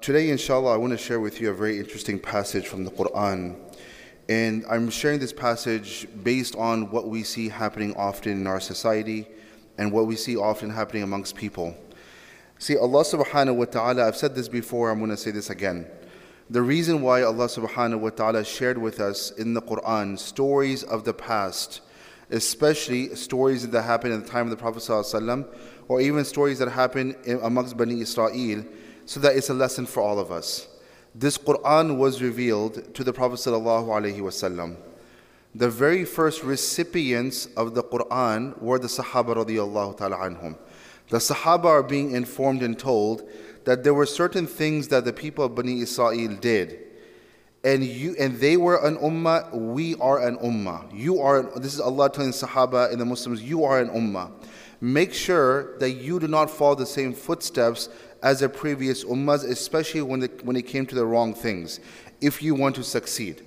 Today, inshallah, I want to share with you a very interesting passage from the Quran. And I'm sharing this passage based on what we see happening often in our society and what we see often happening amongst people. See, Allah subhanahu wa ta'ala, I've said this before, I'm going to say this again. The reason why Allah subhanahu wa ta'ala shared with us in the Quran stories of the past, especially stories that happened in the time of the Prophet ﷺ, or even stories that happened amongst Bani Israel, so that it's a lesson for all of us. This Quran was revealed to the Prophet ﷺ. The very first recipients of the Quran were the Sahaba. The Sahaba are being informed and told that there were certain things that the people of Bani Israel did. And you and they were an ummah, we are an ummah. You are this is Allah telling the Sahaba and the Muslims, you are an ummah. Make sure that you do not follow the same footsteps as the previous ummahs, especially when, when it came to the wrong things, if you want to succeed.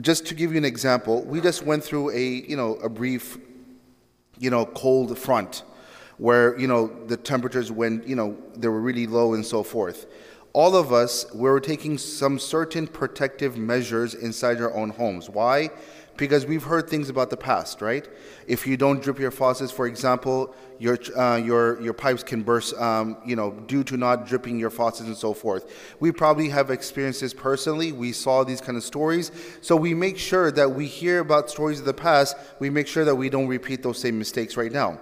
Just to give you an example, we just went through a, you know, a brief, you know, cold front where you know the temperatures went you know they were really low and so forth. All of us we were taking some certain protective measures inside our own homes. Why? Because we've heard things about the past right? If you don't drip your faucets for example your uh, your your pipes can burst um, you know due to not dripping your faucets and so forth we probably have experienced this personally we saw these kind of stories so we make sure that we hear about stories of the past we make sure that we don't repeat those same mistakes right now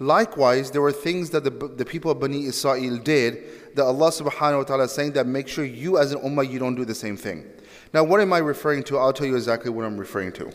Likewise, there were things that the, the people of Bani Israel did that Allah subhanahu wa ta'ala is saying that make sure you as an ummah you don't do the same thing. Now, what am I referring to? I'll tell you exactly what I'm referring to.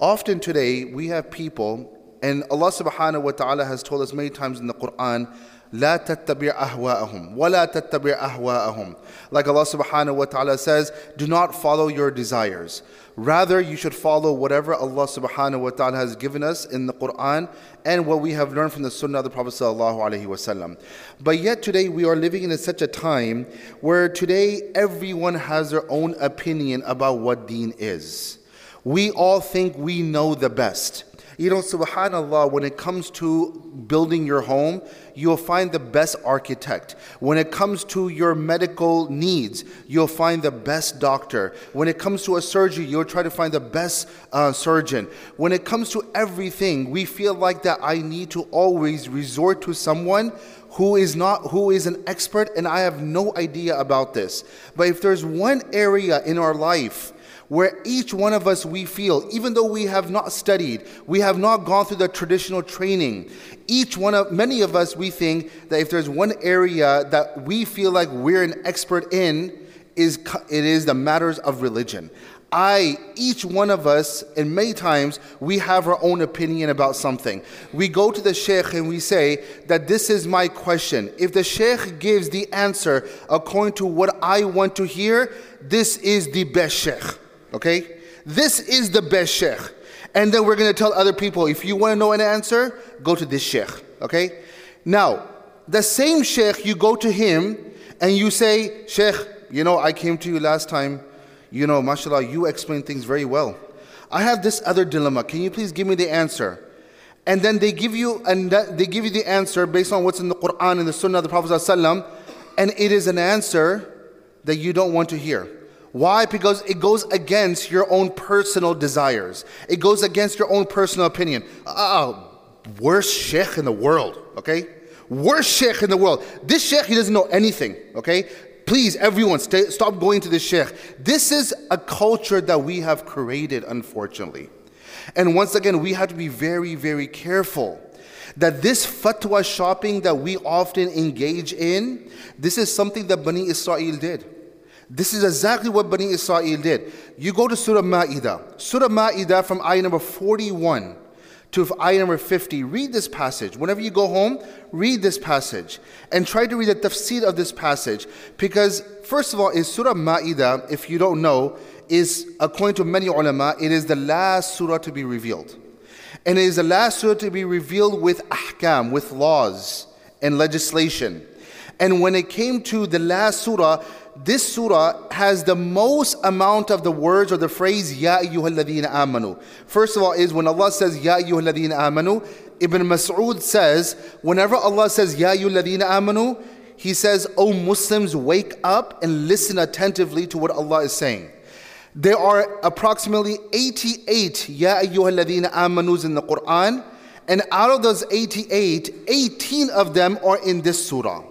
Often today, we have people, and Allah subhanahu wa ta'ala has told us many times in the Quran, لا تتبع أهواءهم ولا تتبع أهواءهم Like Allah subhanahu wa ta'ala says, do not follow your desires. Rather, you should follow whatever Allah subhanahu wa ta'ala has given us in the Quran and what we have learned from the Sunnah of the Prophet sallallahu alaihi wasallam. But yet today we are living in such a time where today everyone has their own opinion about what deen is. We all think we know the best. You know, subhanAllah, when it comes to building your home, you'll find the best architect. When it comes to your medical needs, you'll find the best doctor. When it comes to a surgery, you'll try to find the best uh, surgeon. When it comes to everything, we feel like that I need to always resort to someone who is not who is an expert and I have no idea about this. But if there's one area in our life where each one of us we feel, even though we have not studied, we have not gone through the traditional training, each one of many of us we think that if there's one area that we feel like we're an expert in, is it is the matters of religion. I, each one of us, and many times we have our own opinion about something. We go to the sheikh and we say that this is my question. If the sheikh gives the answer according to what I want to hear, this is the best sheikh. Okay? This is the best sheikh. And then we're going to tell other people if you want to know an answer, go to this sheikh. Okay? Now, the same sheikh, you go to him and you say, Sheikh, you know, I came to you last time. You know, mashallah, you explain things very well. I have this other dilemma. Can you please give me the answer? And then they give you and they give you the answer based on what's in the Quran and the Sunnah of the Prophet ﷺ, and it is an answer that you don't want to hear. Why? Because it goes against your own personal desires. It goes against your own personal opinion. Oh, worst sheikh in the world, okay? Worst sheikh in the world. This sheikh, he doesn't know anything, okay? Please, everyone, stay, stop going to this sheikh. This is a culture that we have created, unfortunately. And once again, we have to be very, very careful that this fatwa shopping that we often engage in, this is something that Bani Israel did. This is exactly what Bani Israel did. You go to Surah Ma'idah. Surah Ma'idah from ayah number 41 to ayah number 50. Read this passage. Whenever you go home, read this passage and try to read the tafsir of this passage. Because, first of all, in Surah Ma'idah, if you don't know, is according to many ulama, it is the last surah to be revealed. And it is the last surah to be revealed with ahkam, with laws and legislation. And when it came to the last surah, this surah has the most amount of the words or the phrase Ya ayyuhalladhina amanu. First of all, is when Allah says Ya ayyuhalladhina amanu, Ibn Mas'ud says, whenever Allah says Ya ayyuhalladhina amanu, he says, O Muslims, wake up and listen attentively to what Allah is saying. There are approximately 88 Ya ayyuhalladhina amanus in the Quran, and out of those 88, 18 of them are in this surah.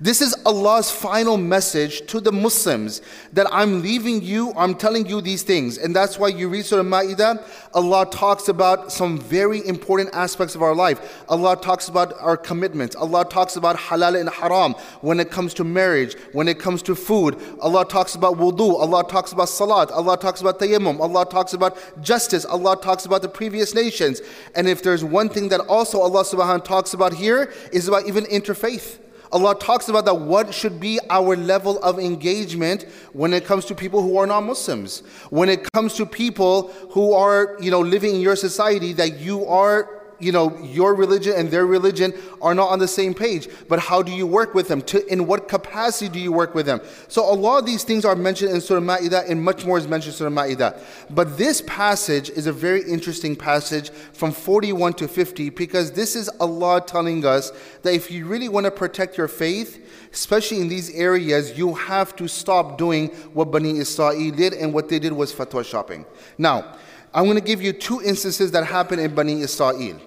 This is Allah's final message to the Muslims that I'm leaving you, I'm telling you these things. And that's why you read Surah Ma'idah, Allah talks about some very important aspects of our life. Allah talks about our commitments. Allah talks about halal and haram when it comes to marriage, when it comes to food. Allah talks about wudu. Allah talks about salat. Allah talks about tayammum. Allah talks about justice. Allah talks about the previous nations. And if there's one thing that also Allah subhanahu talks about here is about even interfaith. Allah talks about that what should be our level of engagement when it comes to people who are not Muslims. When it comes to people who are, you know, living in your society that you are you know, your religion and their religion are not on the same page. But how do you work with them? To, in what capacity do you work with them? So a lot of these things are mentioned in Surah Ma'idah and much more is mentioned in Surah Ma'idah. But this passage is a very interesting passage from 41 to 50 because this is Allah telling us that if you really want to protect your faith, especially in these areas, you have to stop doing what Bani Israel did and what they did was fatwa shopping. Now, I'm going to give you two instances that happened in Bani Israel.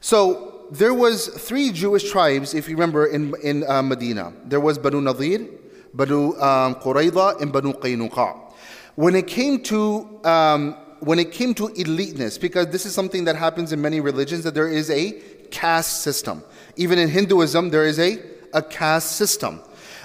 So there was three Jewish tribes, if you remember, in, in uh, Medina. There was Banu Nadir, Banu um, Qurayza, and Banu Qaynuqa. When it came to um, when it came to eliteness, because this is something that happens in many religions, that there is a caste system. Even in Hinduism, there is a, a caste system.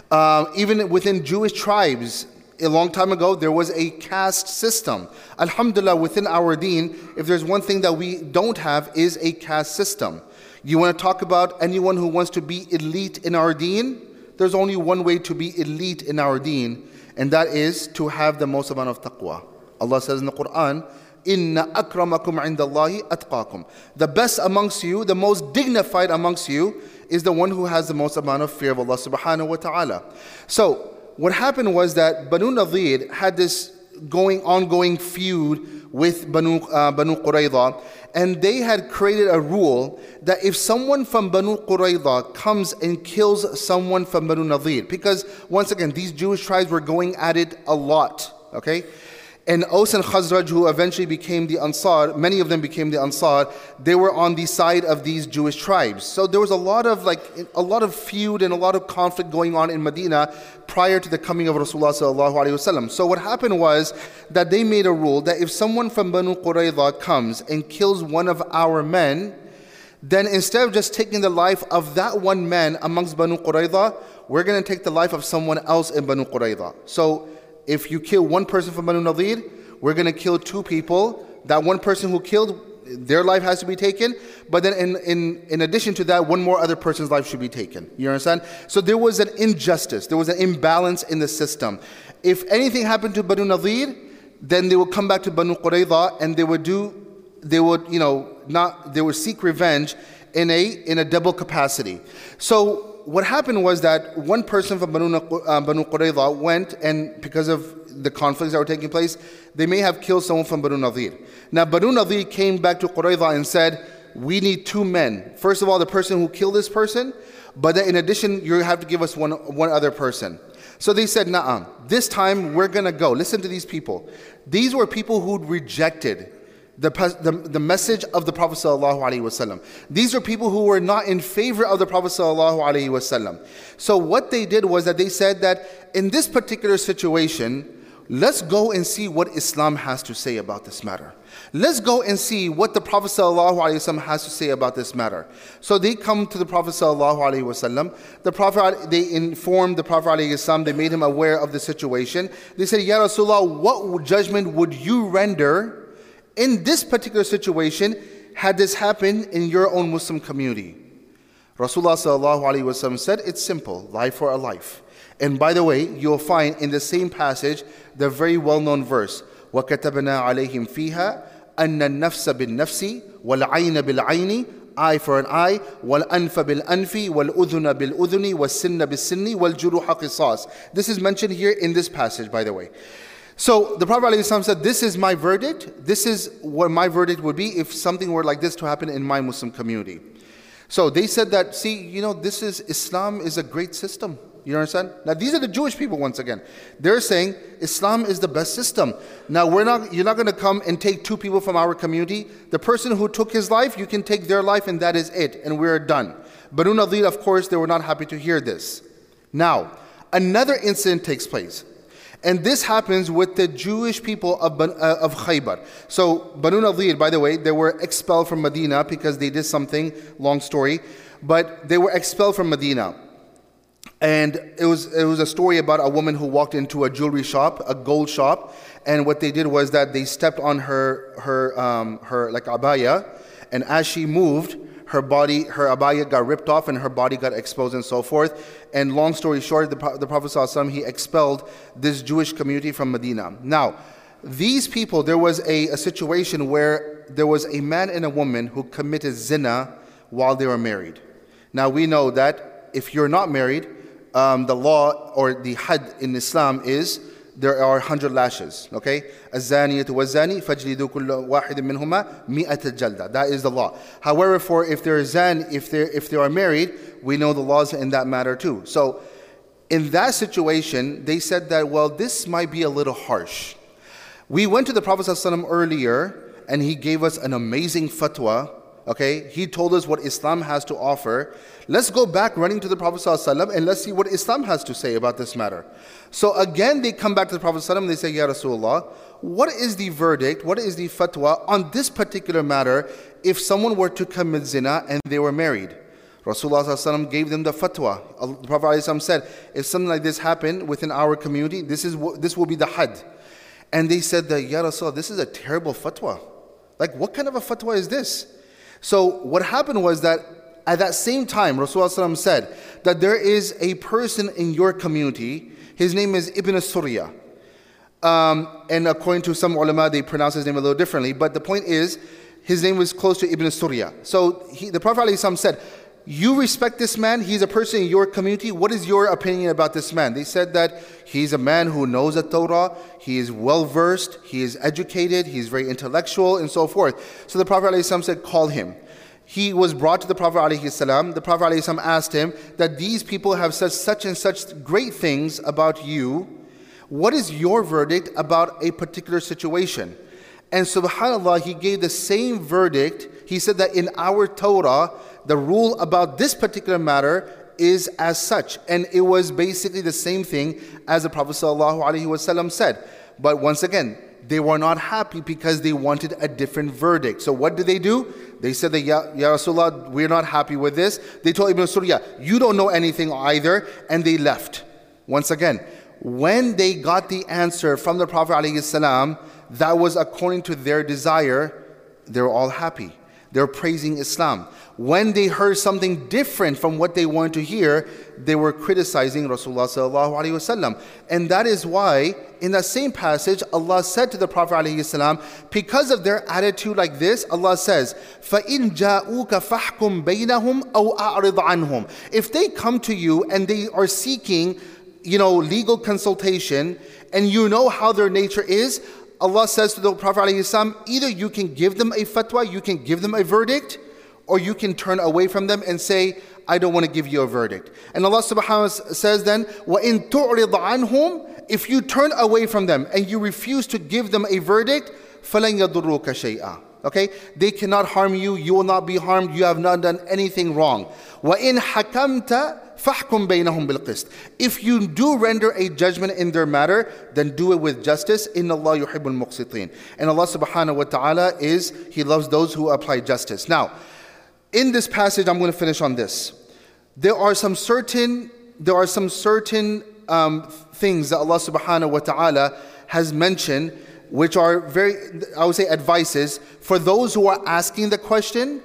Uh, even within Jewish tribes, a long time ago, there was a caste system. Alhamdulillah, within our deen, if there's one thing that we don't have, is a caste system. You want to talk about anyone who wants to be elite in our deen? There's only one way to be elite in our deen, and that is to have the most amount of taqwa. Allah says in the Quran, Inna akramakum indallahi atqakum. The best amongst you, the most dignified amongst you, is the one who has the most amount of fear of Allah subhanahu wa ta'ala. So, what happened was that Banu Nadir had this going ongoing feud with Banu, uh, Banu Qurayza, and they had created a rule that if someone from Banu Qurayza comes and kills someone from Banu Nadir, because once again, these Jewish tribes were going at it a lot, okay? And Aus and Khazraj, who eventually became the Ansar, many of them became the Ansar, they were on the side of these Jewish tribes. So there was a lot of like a lot of feud and a lot of conflict going on in Medina prior to the coming of Rasulullah So what happened was that they made a rule that if someone from Banu Qurayza comes and kills one of our men, then instead of just taking the life of that one man amongst Banu Qurayza, we're going to take the life of someone else in Banu Qurayza. So if you kill one person from Banu Nadir, we're going to kill two people. That one person who killed, their life has to be taken. But then, in, in, in addition to that, one more other person's life should be taken. You understand? So there was an injustice, there was an imbalance in the system. If anything happened to Banu Nadir, then they would come back to Banu Qurayza and they would do, they would, you know, not, they would seek revenge in a, in a double capacity. So what happened was that one person from Banu, uh, Qurayza went and because of the conflicts that were taking place, they may have killed someone from Banu Nadir. Now Banu Nadir came back to Qurayza and said, we need two men. First of all, the person who killed this person, but then in addition, you have to give us one, one other person. So they said, nah, this time we're going to go. Listen to these people. These were people who'd rejected the, the, the message of the Prophet ﷺ. These are people who were not in favor of the Prophet ﷺ. So what they did was that they said that in this particular situation, let's go and see what Islam has to say about this matter. Let's go and see what the Prophet ﷺ has to say about this matter. So they come to the Prophet ﷺ. The Prophet, they informed the Prophet ﷺ, they made him aware of the situation. They said, Ya Rasulullah, what judgment would you render in this particular situation, had this happened in your own Muslim community? Rasulullah said, It's simple, life for a life. And by the way, you'll find in the same passage the very well known verse, وَكَتَبْنَا عَلَيْهِمْ فِيهَا أَنَّ النَّفْسَ بِالنَّفْسِ وَالْعَيْنَ بِالْعَيْنِ eye for an eye, وَالْأَنْفَ بِالْأَنْفِ وَالْأُذُنَ بِالْأُذُنِ وَالسِّنَّ بِالسِّنِّ وَالْجُرُحَ قِصَاص This is mentioned here in this passage, by the way. So the Prophet ﷺ said, This is my verdict. This is what my verdict would be if something were like this to happen in my Muslim community. So they said that, see, you know, this is Islam is a great system. You understand? Now these are the Jewish people once again. They're saying Islam is the best system. Now we're not you're not going to come and take two people from our community. The person who took his life, you can take their life and that is it and we're done. Banu Nadir of course they were not happy to hear this. Now, another incident takes place. And this happens with the Jewish people of, uh, of Khaybar. So, Banu Nadir, by the way, they were expelled from Medina because they did something, long story, but they were expelled from Medina. And it was, it was a story about a woman who walked into a jewelry shop, a gold shop, and what they did was that they stepped on her, her, um, her like abaya, and as she moved, her body, her abaya got ripped off and her body got exposed and so forth. And long story short, the, the Prophet ﷺ, he expelled this Jewish community from Medina. Now, these people, there was a, a situation where there was a man and a woman who committed zina while they were married. Now, we know that if you're not married, um, the law or the had in Islam is there are 100 lashes, okay? الزانية والزاني فاجلدوا كل واحد منهما مئة الجلدة. That is the law. However, for if they're zan, if they if they are married, we know the laws in that matter too. So, in that situation, they said that well, this might be a little harsh. We went to the Prophet ﷺ earlier, and he gave us an amazing fatwa Okay, he told us what Islam has to offer. Let's go back running to the Prophet ﷺ and let's see what Islam has to say about this matter. So again, they come back to the Prophet ﷺ and they say, Ya Rasulullah, what is the verdict, what is the fatwa on this particular matter if someone were to commit zina and they were married? Rasulullah ﷺ gave them the fatwa. The Prophet ﷺ said, if something like this happened within our community, this, is, this will be the had. And they said that, Ya Rasulullah, this is a terrible fatwa. Like, what kind of a fatwa is this? So what happened was that at that same time, Rasulullah said that there is a person in your community, his name is Ibn Surya. Um, and according to some ulama, they pronounce his name a little differently. But the point is, his name was close to Ibn Surya. So he, the Prophet ﷺ said, You respect this man, he's a person in your community. What is your opinion about this man? They said that he's a man who knows the Torah, he is well versed, he is educated, he's very intellectual, and so forth. So the Prophet ﷺ said, Call him. He was brought to the Prophet ﷺ. The Prophet ﷺ asked him that these people have said such and such great things about you. What is your verdict about a particular situation? And subhanAllah, he gave the same verdict. He said that in our Torah, the rule about this particular matter is as such. And it was basically the same thing as the Prophet ﷺ said. But once again, they were not happy because they wanted a different verdict. So what did they do? They said that, Ya, ya Rasulullah, we're not happy with this. They told Ibn Surya, you don't know anything either. And they left. Once again, when they got the answer from the Prophet ﷺ, that was according to their desire, they were all happy. They're praising Islam. When they heard something different from what they wanted to hear, they were criticizing Rasulullah And that is why in that same passage, Allah said to the Prophet ﷺ, because of their attitude like this, Allah says, فَإِن جَاءُوكَ فَحْكُمْ بَيْنَهُمْ أَوْ أَعْرِضْ عَنْهُمْ If they come to you and they are seeking, you know, legal consultation, and you know how their nature is, Allah says to the Prophet ﷺ, either you can give them a fatwa, you can give them a verdict, or you can turn away from them and say, I don't want to give you a verdict. And Allah subhanahu wa ta'ala says then, وَإِن تُعْرِضَ عَنْهُمْ If you turn away from them and you refuse to give them a verdict, فَلَن يَضُرُّكَ شَيْئًا Okay? They cannot harm you, you will not be harmed, you have not done anything wrong. وَإِن حَكَمْتَ فَحْكُمْ بَيْنَهُمْ بِالْقِسْطِ If you do render a judgment in their matter, then do it with justice. إِنَّ اللَّهَ يُحِبُّ الْمُقْسِطِينَ And Allah subhanahu wa ta'ala is, He loves those who apply justice. Now, in this passage, I'm going to finish on this. There are some certain, there are some certain um, things that Allah subhanahu wa ta'ala has mentioned which are very, I would say, advices for those who are asking the question.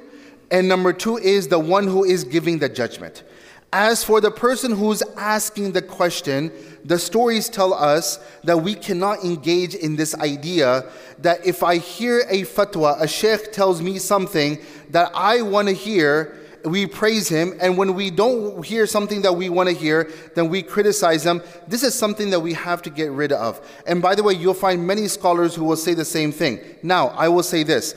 And number two is the one who is giving the judgment. As for the person who's asking the question, the stories tell us that we cannot engage in this idea that if I hear a fatwa, a sheikh tells me something that I want to hear, we praise him, and when we don't hear something that we want to hear, then we criticize them. This is something that we have to get rid of. And by the way, you'll find many scholars who will say the same thing. Now, I will say this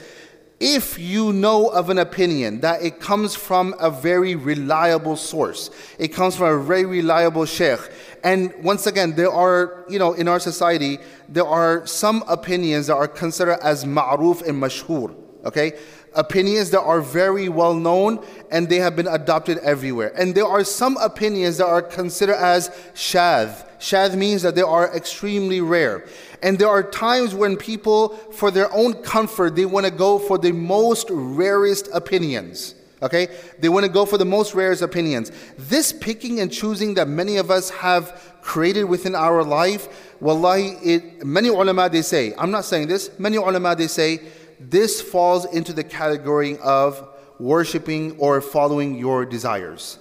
if you know of an opinion that it comes from a very reliable source, it comes from a very reliable sheikh, and once again, there are, you know, in our society, there are some opinions that are considered as ma'ruf and mashhur, okay? Opinions that are very well known and they have been adopted everywhere. And there are some opinions that are considered as shadh. Shadh means that they are extremely rare. And there are times when people, for their own comfort, they want to go for the most rarest opinions. Okay? They want to go for the most rarest opinions. This picking and choosing that many of us have created within our life, wallahi, it, many ulama they say, I'm not saying this, many ulama they say, this falls into the category of worshiping or following your desires.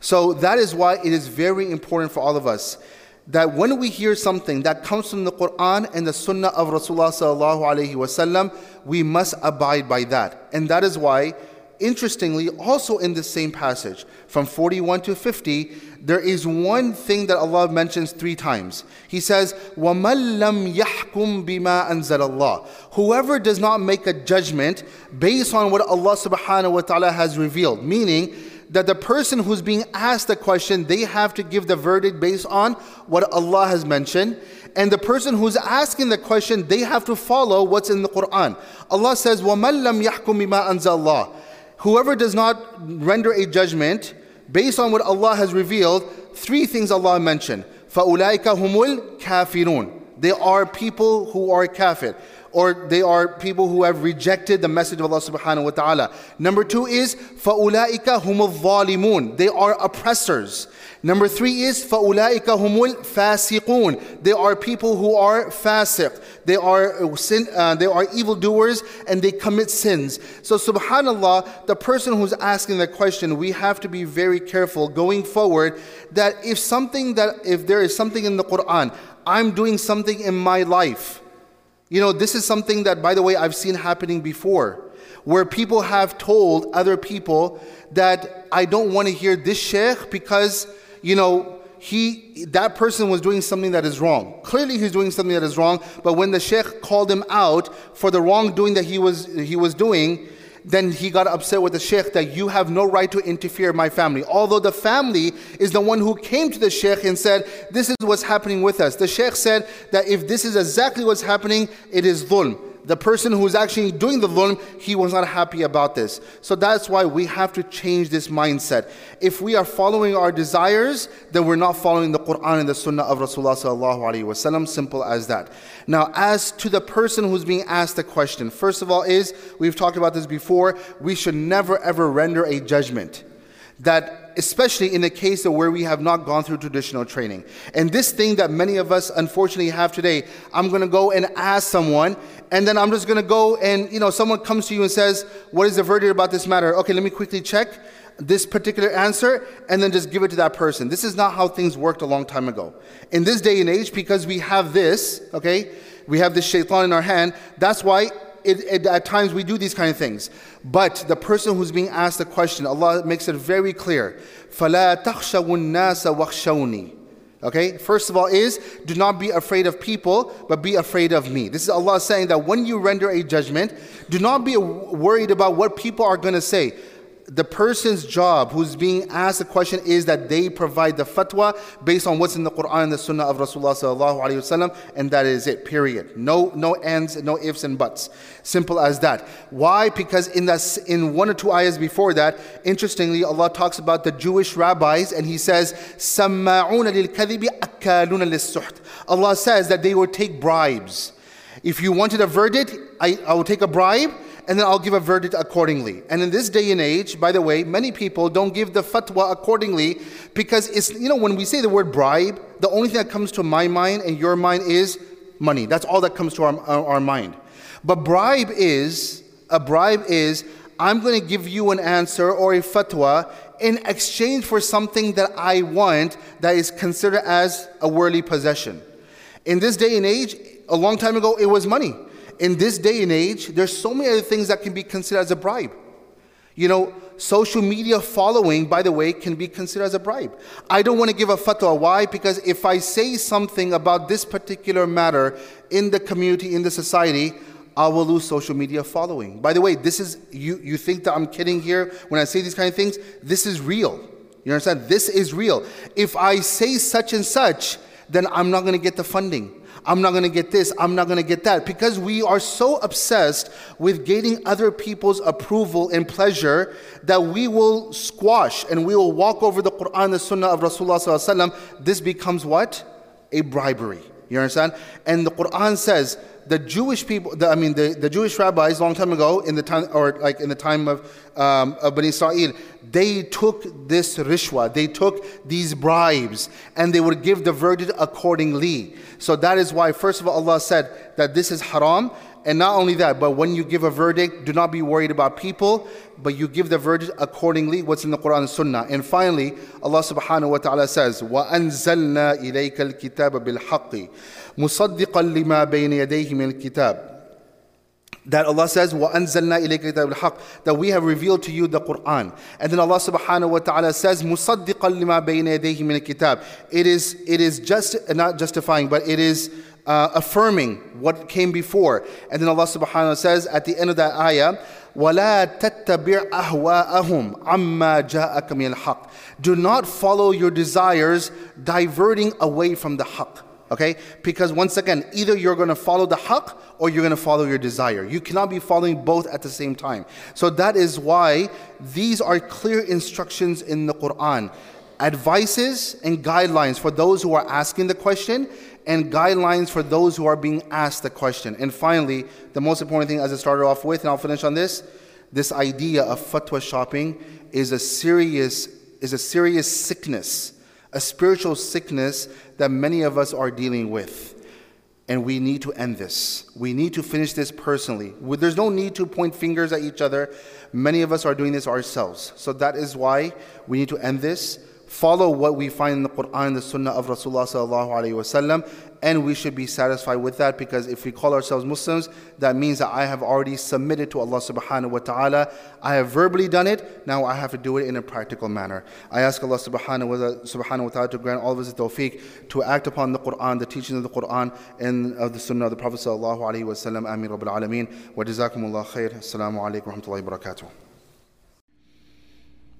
So that is why it is very important for all of us that when we hear something that comes from the Quran and the Sunnah of Rasulullah sallallahu alaihi wasallam, we must abide by that. And that is why, interestingly, also in the same passage, from 41 to 50, there is one thing that Allah mentions three times. He says, وَمَن لَمْ يَحْكُمْ بِمَا أَنزَلَ اللَّهِ Whoever does not make a judgment based on what Allah subhanahu wa ta'ala has revealed, meaning that the person who's being asked the question, they have to give the verdict based on what Allah has mentioned. And the person who's asking the question, they have to follow what's in the Quran. Allah says, وَمَن لَمْ يَحْكُمْ بِمَا أَنزَلَ اللَّهِ Whoever does not render a judgment based on what Allah has revealed, three things Allah mentioned. فَأُولَٰئِكَ هُمُ الْكَافِرُونَ They are people who are kafir or they are people who have rejected the message of Allah subhanahu wa ta'ala. Number two is فَأُولَٰئِكَ هُمُ الظَّالِمُونَ They are oppressors. Number three is فَأُولَٰئِكَ هُمُ الْفَاسِقُونَ They are people who are fasiq. They are sin, uh, they are evildoers and they commit sins. So subhanallah, the person who's asking the question, we have to be very careful going forward that if something that if there is something in the Quran, I'm doing something in my life you know, this is something that, by the way, I've seen happening before, where people have told other people that I don't want to hear this sheikh because, you know, he that person was doing something that is wrong. Clearly he's doing something that is wrong, but when the sheikh called him out for the wrongdoing that he was he was doing, then he got upset with the sheikh that you have no right to interfere in my family. Although the family is the one who came to the sheikh and said, This is what's happening with us. The sheikh said that if this is exactly what's happening, it is dhulm the person who's actually doing the dhulm, he was not happy about this. So that's why we have to change this mindset. If we are following our desires, then we're not following the Quran and the Sunnah of Rasulullah wasallam. Simple as that. Now, as to the person who's being asked the question, first of all, is we've talked about this before. We should never ever render a judgment that especially in the case of where we have not gone through traditional training. And this thing that many of us unfortunately have today, I'm going to go and ask someone, and then I'm just going to go and, you know, someone comes to you and says, What is the verdict about this matter? Okay, let me quickly check this particular answer and then just give it to that person. This is not how things worked a long time ago. In this day and age, because we have this, okay, we have this shaitan in our hand, that's why it, it, at times we do these kind of things. But the person who's being asked the question, Allah makes it very clear. فَلَا تَخْشَوُ النَّاسَ وَخْشَوْنِي Okay, first of all, is do not be afraid of people, but be afraid of me. This is Allah saying that when you render a judgment, do not be worried about what people are going to say the person's job who's being asked the question is that they provide the fatwa based on what's in the Quran and the Sunnah of Rasulullah sallallahu wasallam, and that is it. Period. No, no ends, no ifs and buts. Simple as that. Why? Because in that, in one or two ayahs before that, interestingly, Allah talks about the Jewish rabbis, and He says, "Samma'una lil kadhibi akaluna lis Allah says that they will take bribes. If you wanted a verdict, I, I will take a bribe and then I'll give a verdict accordingly. And in this day and age, by the way, many people don't give the fatwa accordingly because it's, you know, when we say the word bribe, the only thing that comes to my mind and your mind is money. That's all that comes to our, our mind. But bribe is, a bribe is, I'm going to give you an answer or a fatwa in exchange for something that I want that is considered as a worldly possession. In this day and age, a long time ago, it was money in this day and age, there's so many other things that can be considered as a bribe. You know, social media following, by the way, can be considered as a bribe. I don't want to give a fatwa. Why? Because if I say something about this particular matter in the community, in the society, I will lose social media following. By the way, this is, you, you think that I'm kidding here when I say these kind of things? This is real. You understand? This is real. If I say such and such, then I'm not going to get the funding. I'm not going to get this, I'm not going to get that. Because we are so obsessed with gaining other people's approval and pleasure that we will squash and we will walk over the Quran, the Sunnah of Rasulullah. This becomes what? A bribery. You understand? And the Quran says, the Jewish people, the, I mean, the, the Jewish rabbis, long time ago, in the time, or like in the time of, um, of Bani Israel, they took this rishwa, they took these bribes, and they would give the verdict accordingly. So that is why, first of all, Allah said that this is haram, and not only that, but when you give a verdict, do not be worried about people, but you give the verdict accordingly, what's in the Quran and Sunnah. And finally, Allah subhanahu wa ta'ala says, وَأَنزَلْنَا إِلَيْكَ الْكِتَابَ بِالْحَقِّ مُصَدِّقًا لِمَا بَيْنَ يَدَيْهِ مِنَ الْكِتَابِ that Allah says, وَأَنزَلْنَا إِلَيْكَ كِتَابَ الْحَقِّ That we have revealed to you the Qur'an. And then Allah subhanahu wa ta'ala says, مُصَدِّقًا لِمَا بَيْنَ يَدَيْهِ مِنَ الْكِتَابِ It is, it is just, not justifying, but it is uh, affirming what came before. And then Allah subhanahu wa ta'ala says at the end of that ayah, وَلَا تَتَّبِعْ أَهْوَاءَهُمْ عَمَّا جَاءَكَ مِنَ الْحَقِّ Do not follow your desires diverting away from the haqq. Okay? Because once again, either you're going to follow the haqq or you're going to follow your desire. You cannot be following both at the same time. So that is why these are clear instructions in the Quran. Advices and guidelines for those who are asking the question and guidelines for those who are being asked the question. And finally, the most important thing as I started off with, and I'll finish on this, this idea of fatwa shopping is a serious is a serious sickness, a spiritual sickness that many of us are dealing with. And we need to end this. We need to finish this personally. There's no need to point fingers at each other. Many of us are doing this ourselves. So that is why we need to end this follow what we find in the Quran and the Sunnah of Rasulullah wasallam, and we should be satisfied with that because if we call ourselves Muslims, that means that I have already submitted to Allah subhanahu wa ta'ala. I have verbally done it, now I have to do it in a practical manner. I ask Allah subhanahu wa, subhanahu wa ta'ala to grant all of us the tawfiq to act upon the Quran, the teachings of the Quran and of the Sunnah of the Prophet sallallahu alayhi wa sallam. Ameen Rabbil Alameen. Wa jazakumullah khair. Assalamu alaikum wa rahmatullahi wa barakatuh.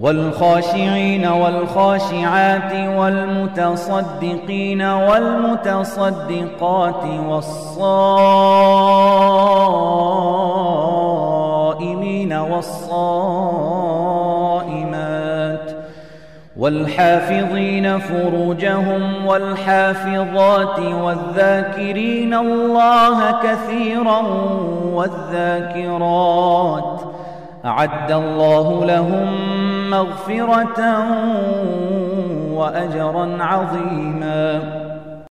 والخاشعين والخاشعات والمتصدقين والمتصدقات والصائمين والصائمات والحافظين فروجهم والحافظات والذاكرين الله كثيرا والذاكرات أعد الله لهم مغفرة وأجرا عظيما.